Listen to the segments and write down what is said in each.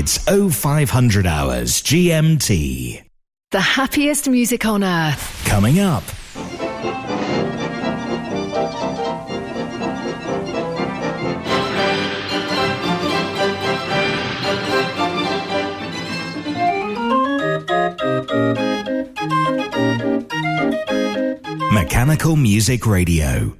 It's 0500 hours GMT. The happiest music on earth. Coming up. Mechanical Music Radio.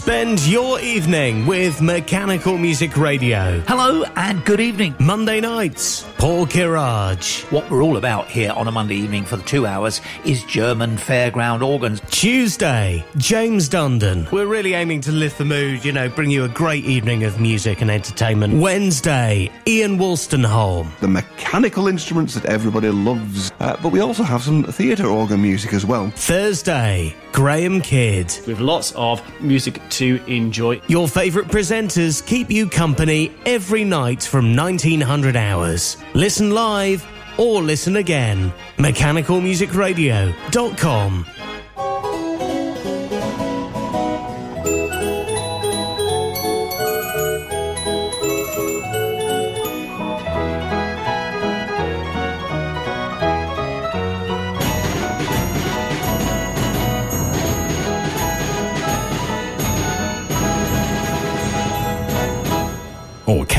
Spend your evening with Mechanical Music Radio. Hello and good evening. Monday nights, Paul Kirage. What we're all about here on a Monday evening for the two hours is German fairground organs. Tuesday, James Dundon. We're really aiming to lift the mood, you know, bring you a great evening of music and entertainment. Wednesday, Ian Wolstenholme. The mechanical instruments that everybody loves. Uh, but we also have some theatre organ music as well. Thursday, Graham Kidd. With lots of music to enjoy. Your favourite presenters keep you company every night from 1900 hours. Listen live or listen again. MechanicalMusicRadio.com.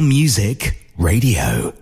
Music Radio.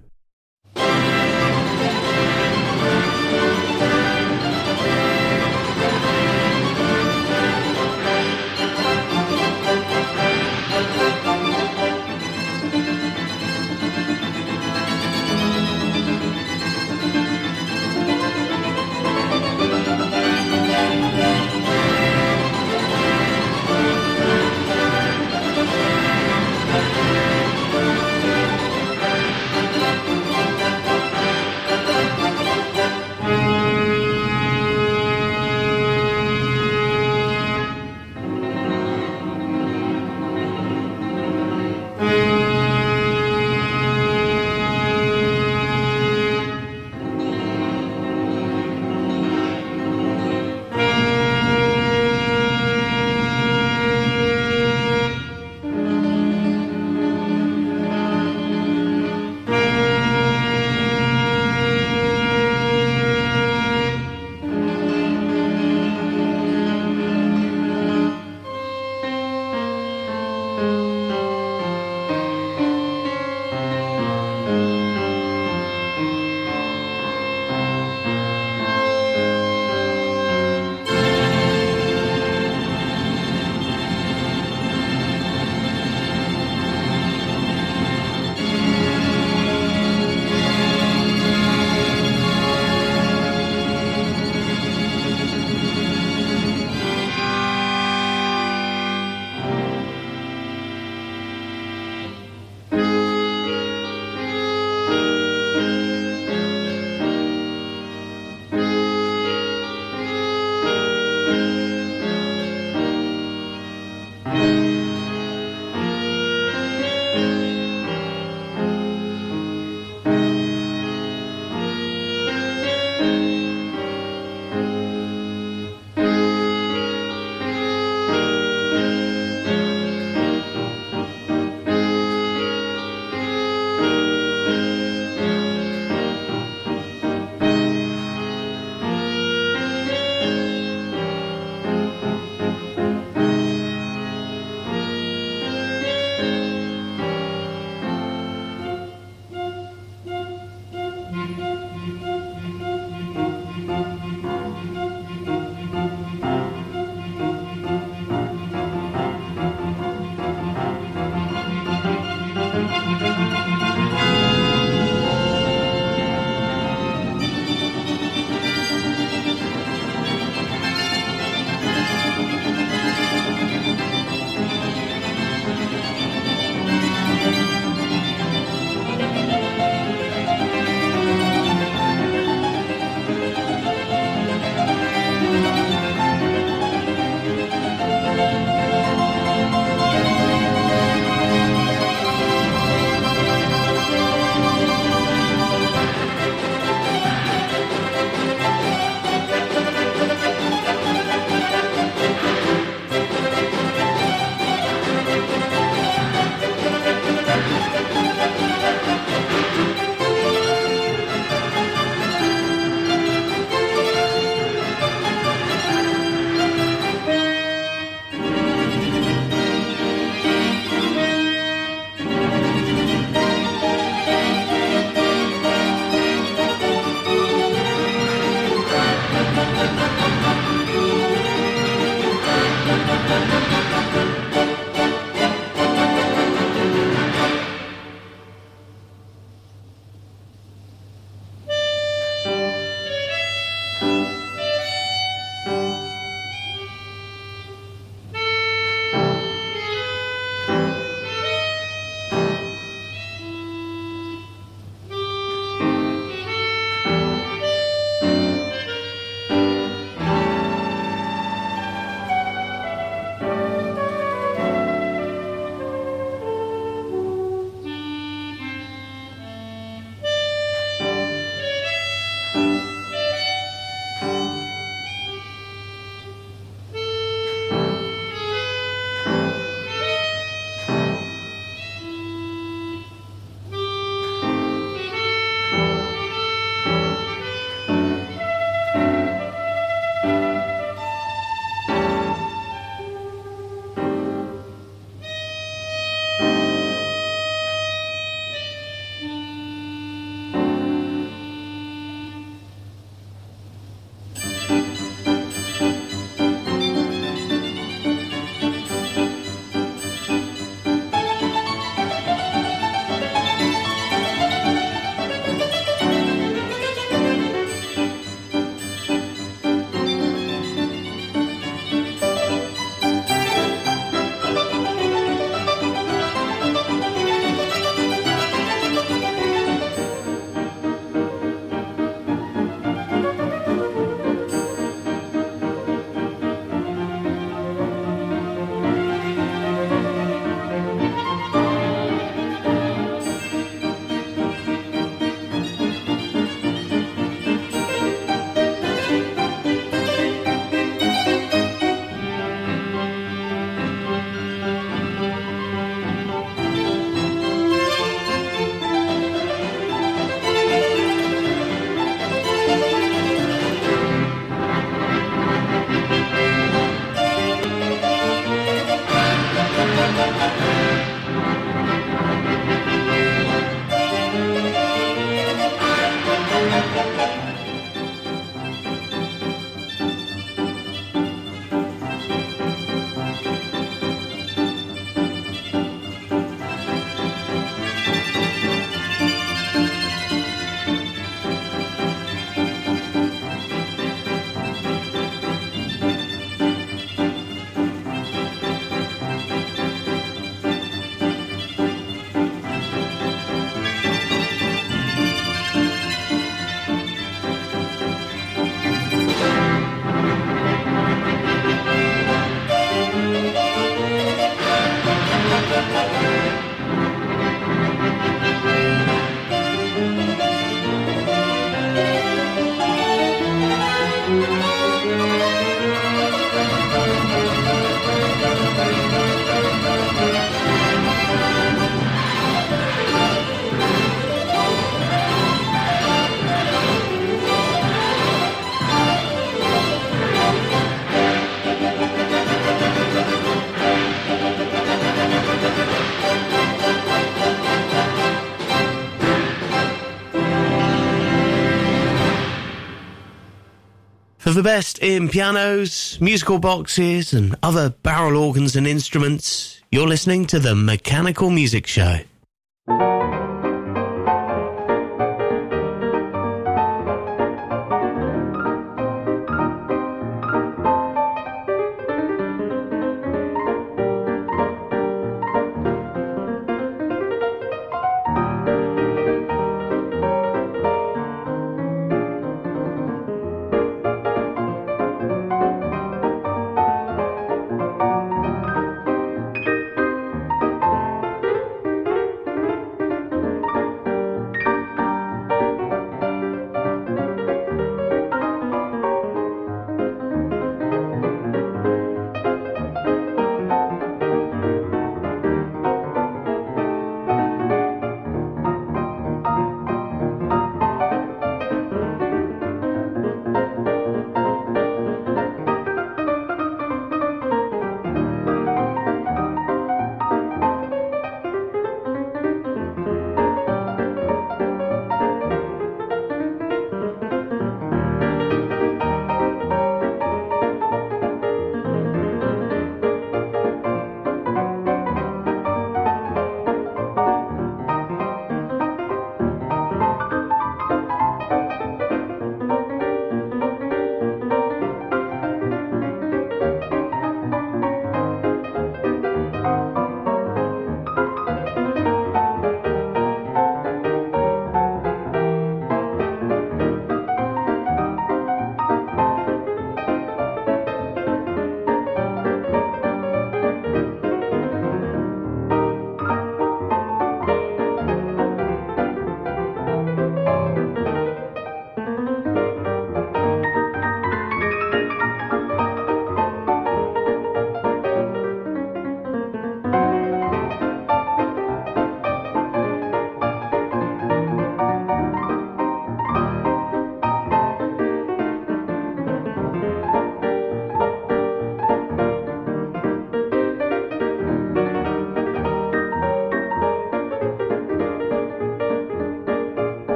For the best in pianos, musical boxes, and other barrel organs and instruments, you're listening to the Mechanical Music Show.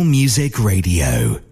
Music Radio.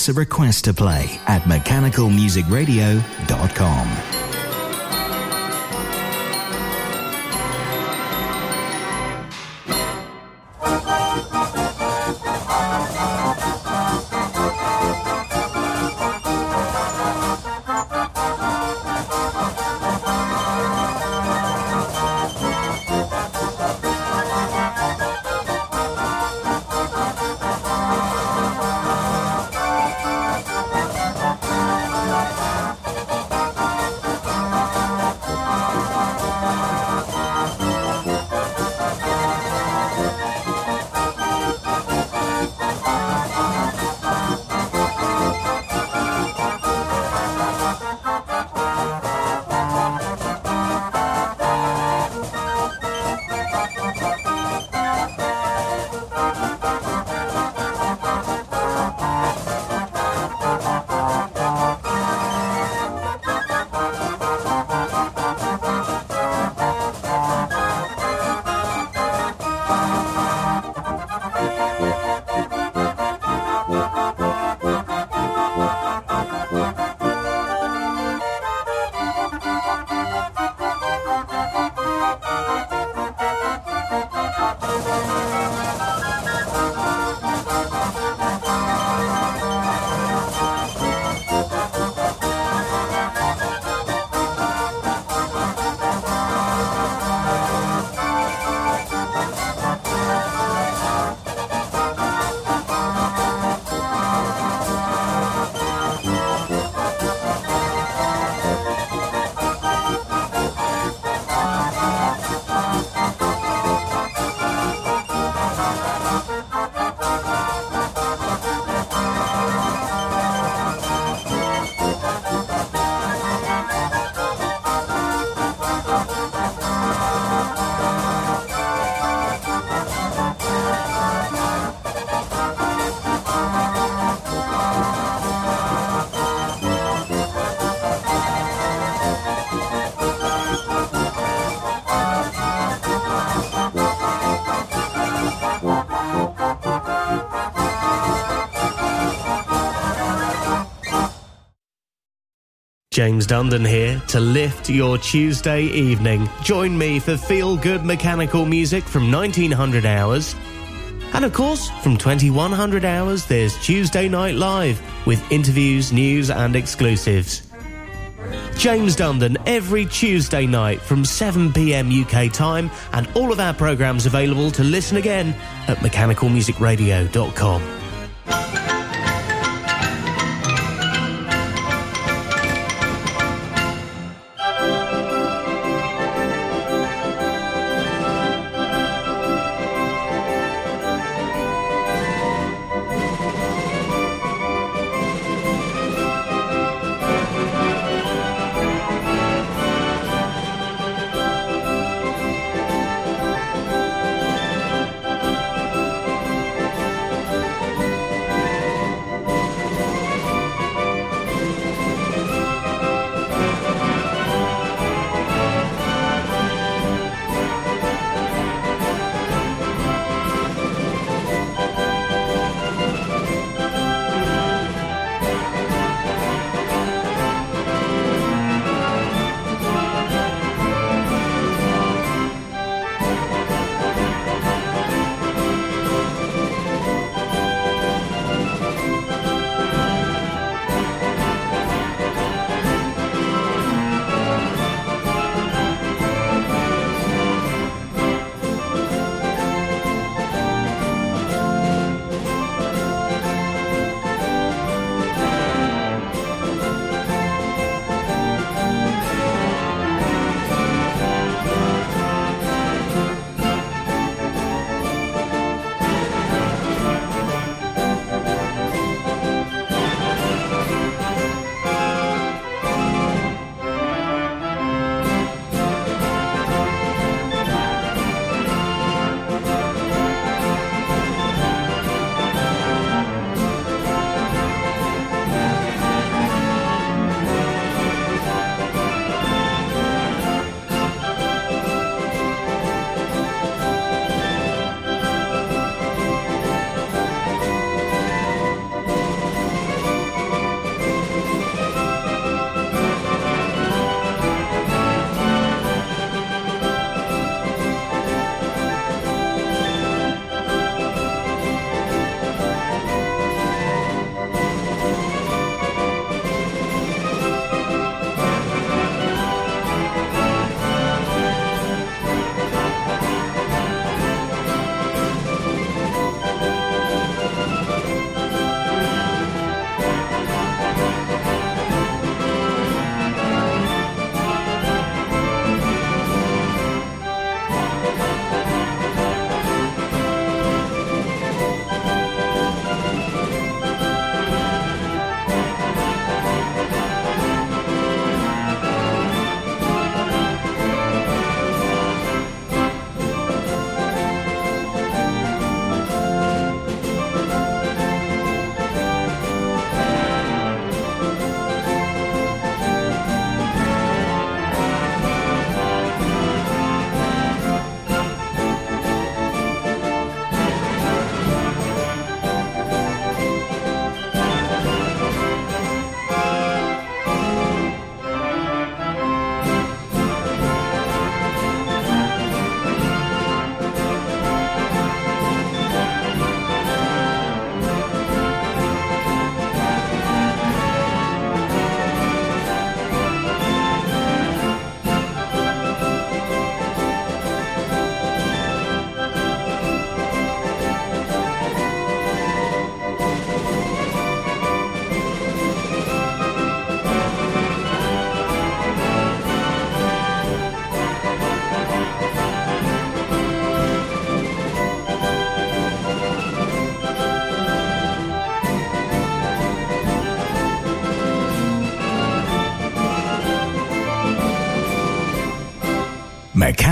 Us a request to play at mechanicalmusicradio.com. James Dundon here to lift your Tuesday evening. Join me for feel good mechanical music from 1900 hours. And of course, from 2100 hours, there's Tuesday Night Live with interviews, news, and exclusives. James Dundon every Tuesday night from 7 pm UK time, and all of our programs available to listen again at mechanicalmusicradio.com.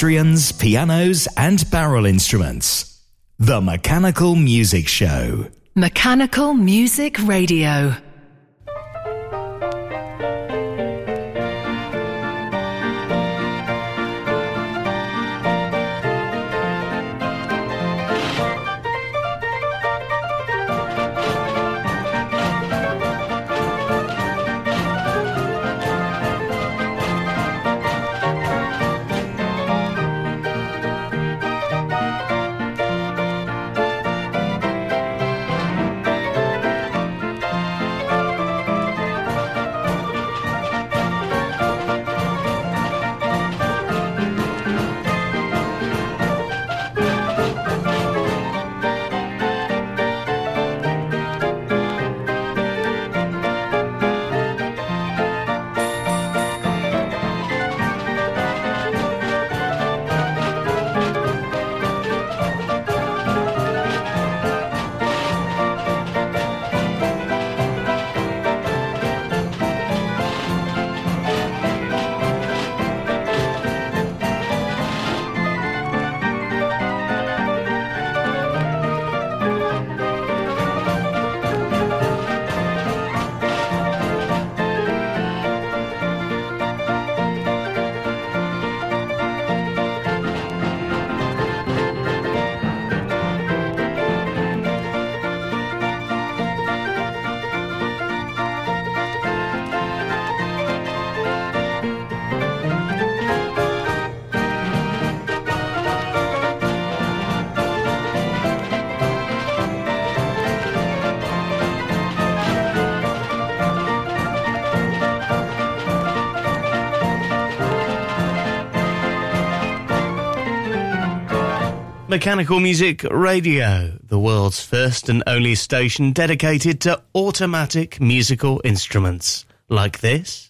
Orchestrions, pianos, and barrel instruments. The Mechanical Music Show. Mechanical Music Radio. Mechanical Music Radio, the world's first and only station dedicated to automatic musical instruments. Like this.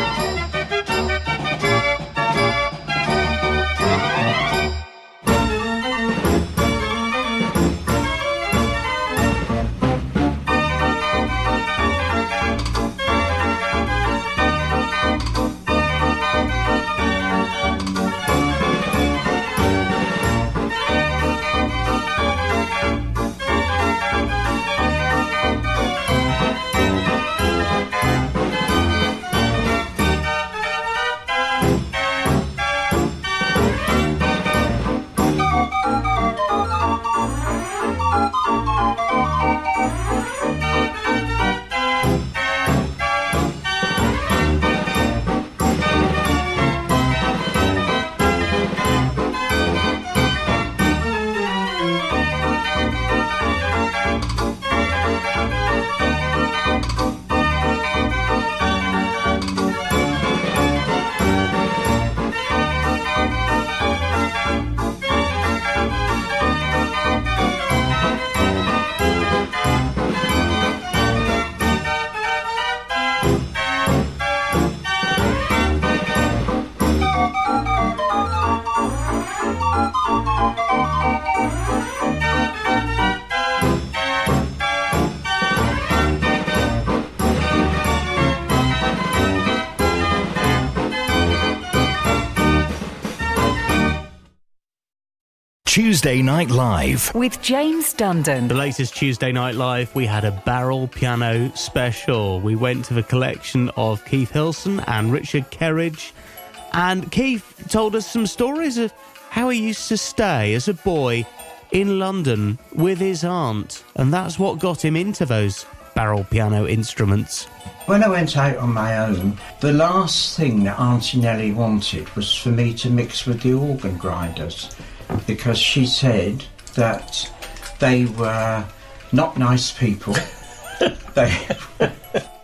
Tuesday Night Live with James Dundon. The latest Tuesday Night Live, we had a barrel piano special. We went to the collection of Keith Hilson and Richard Kerridge. And Keith told us some stories of how he used to stay as a boy in London with his aunt. And that's what got him into those barrel piano instruments. When I went out on my own, the last thing that Auntie Nellie wanted was for me to mix with the organ grinders because she said that they were not nice people. they.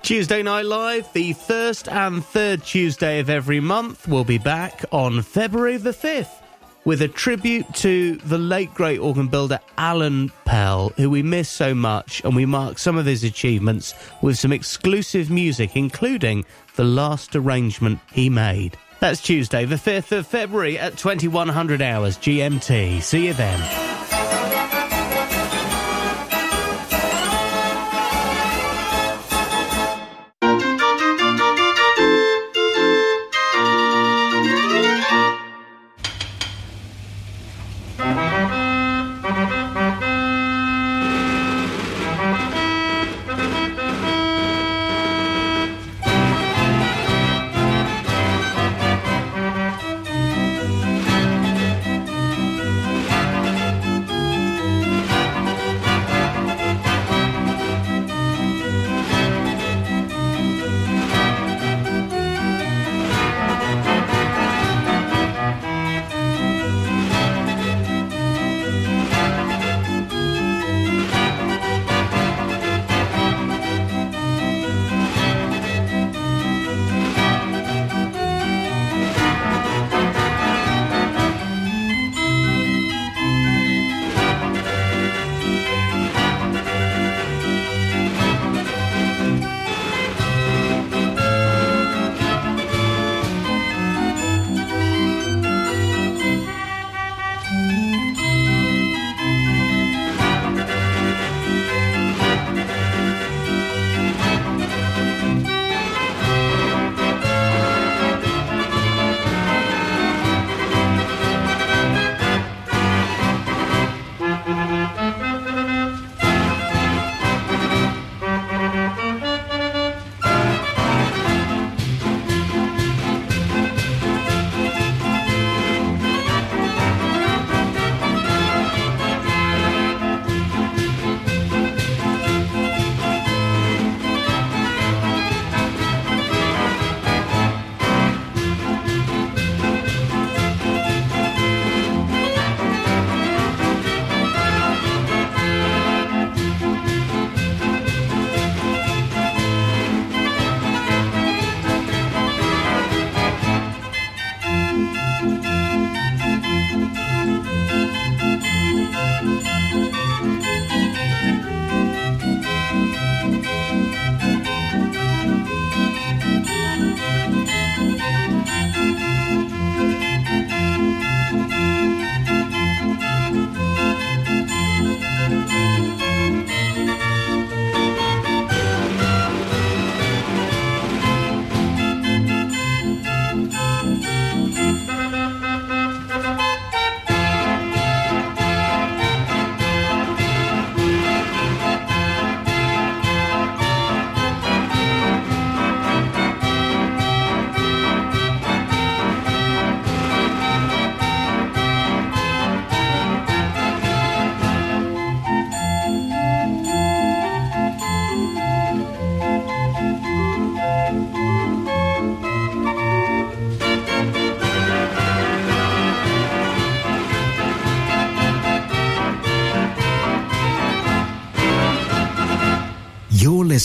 Tuesday Night Live, the first and third Tuesday of every month, will be back on February the 5th with a tribute to the late great organ builder Alan Pell, who we miss so much, and we mark some of his achievements with some exclusive music, including the last arrangement he made. That's Tuesday, the 5th of February at 2100 hours GMT. See you then.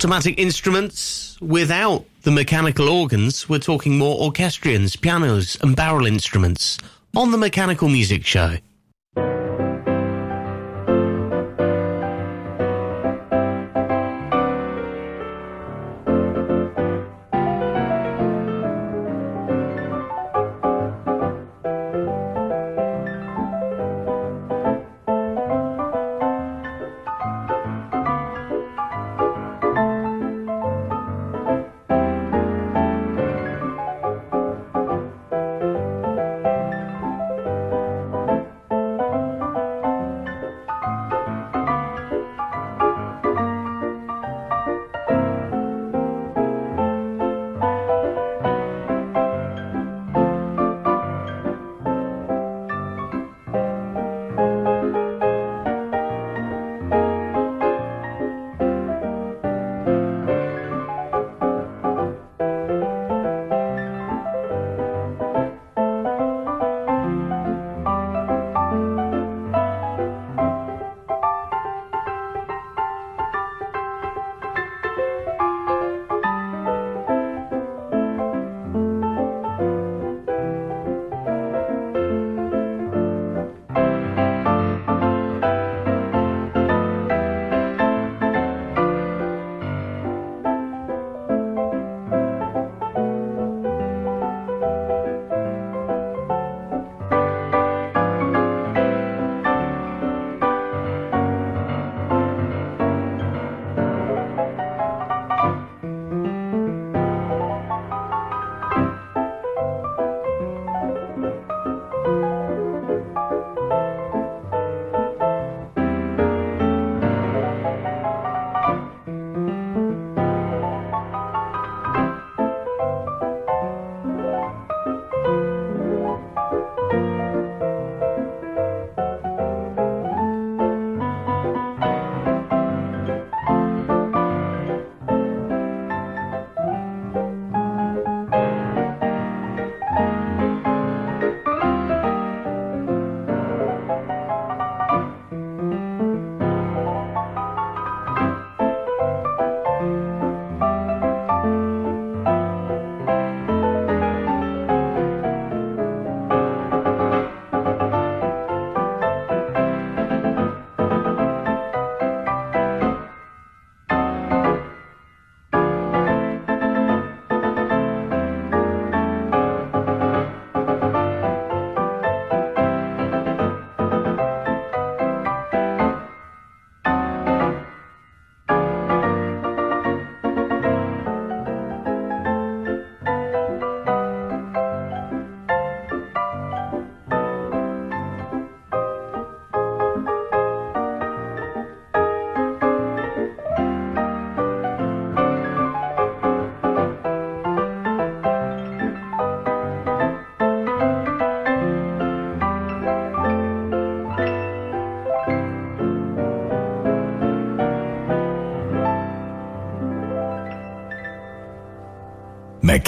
Automatic instruments without the mechanical organs. We're talking more orchestrions, pianos, and barrel instruments on the Mechanical Music Show.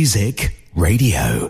Music Radio.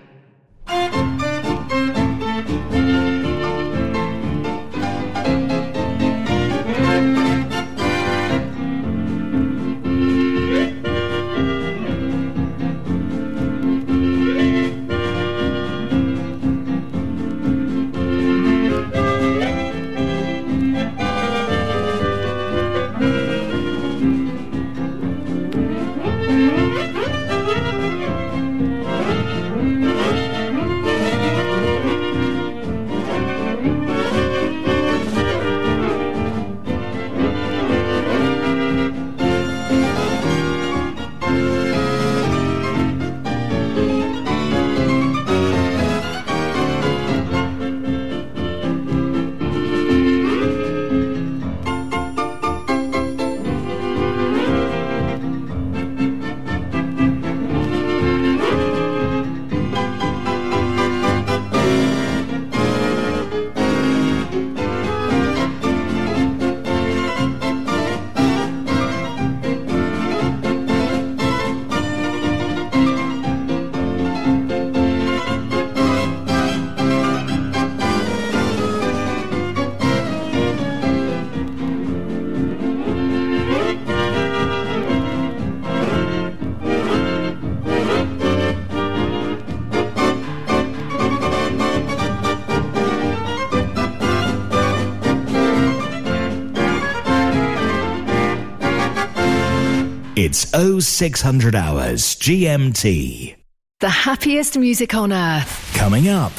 0600 hours GMT. The happiest music on earth. Coming up.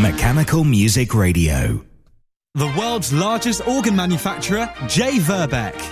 Mechanical Music Radio. The world's largest organ manufacturer, J. Verbeek.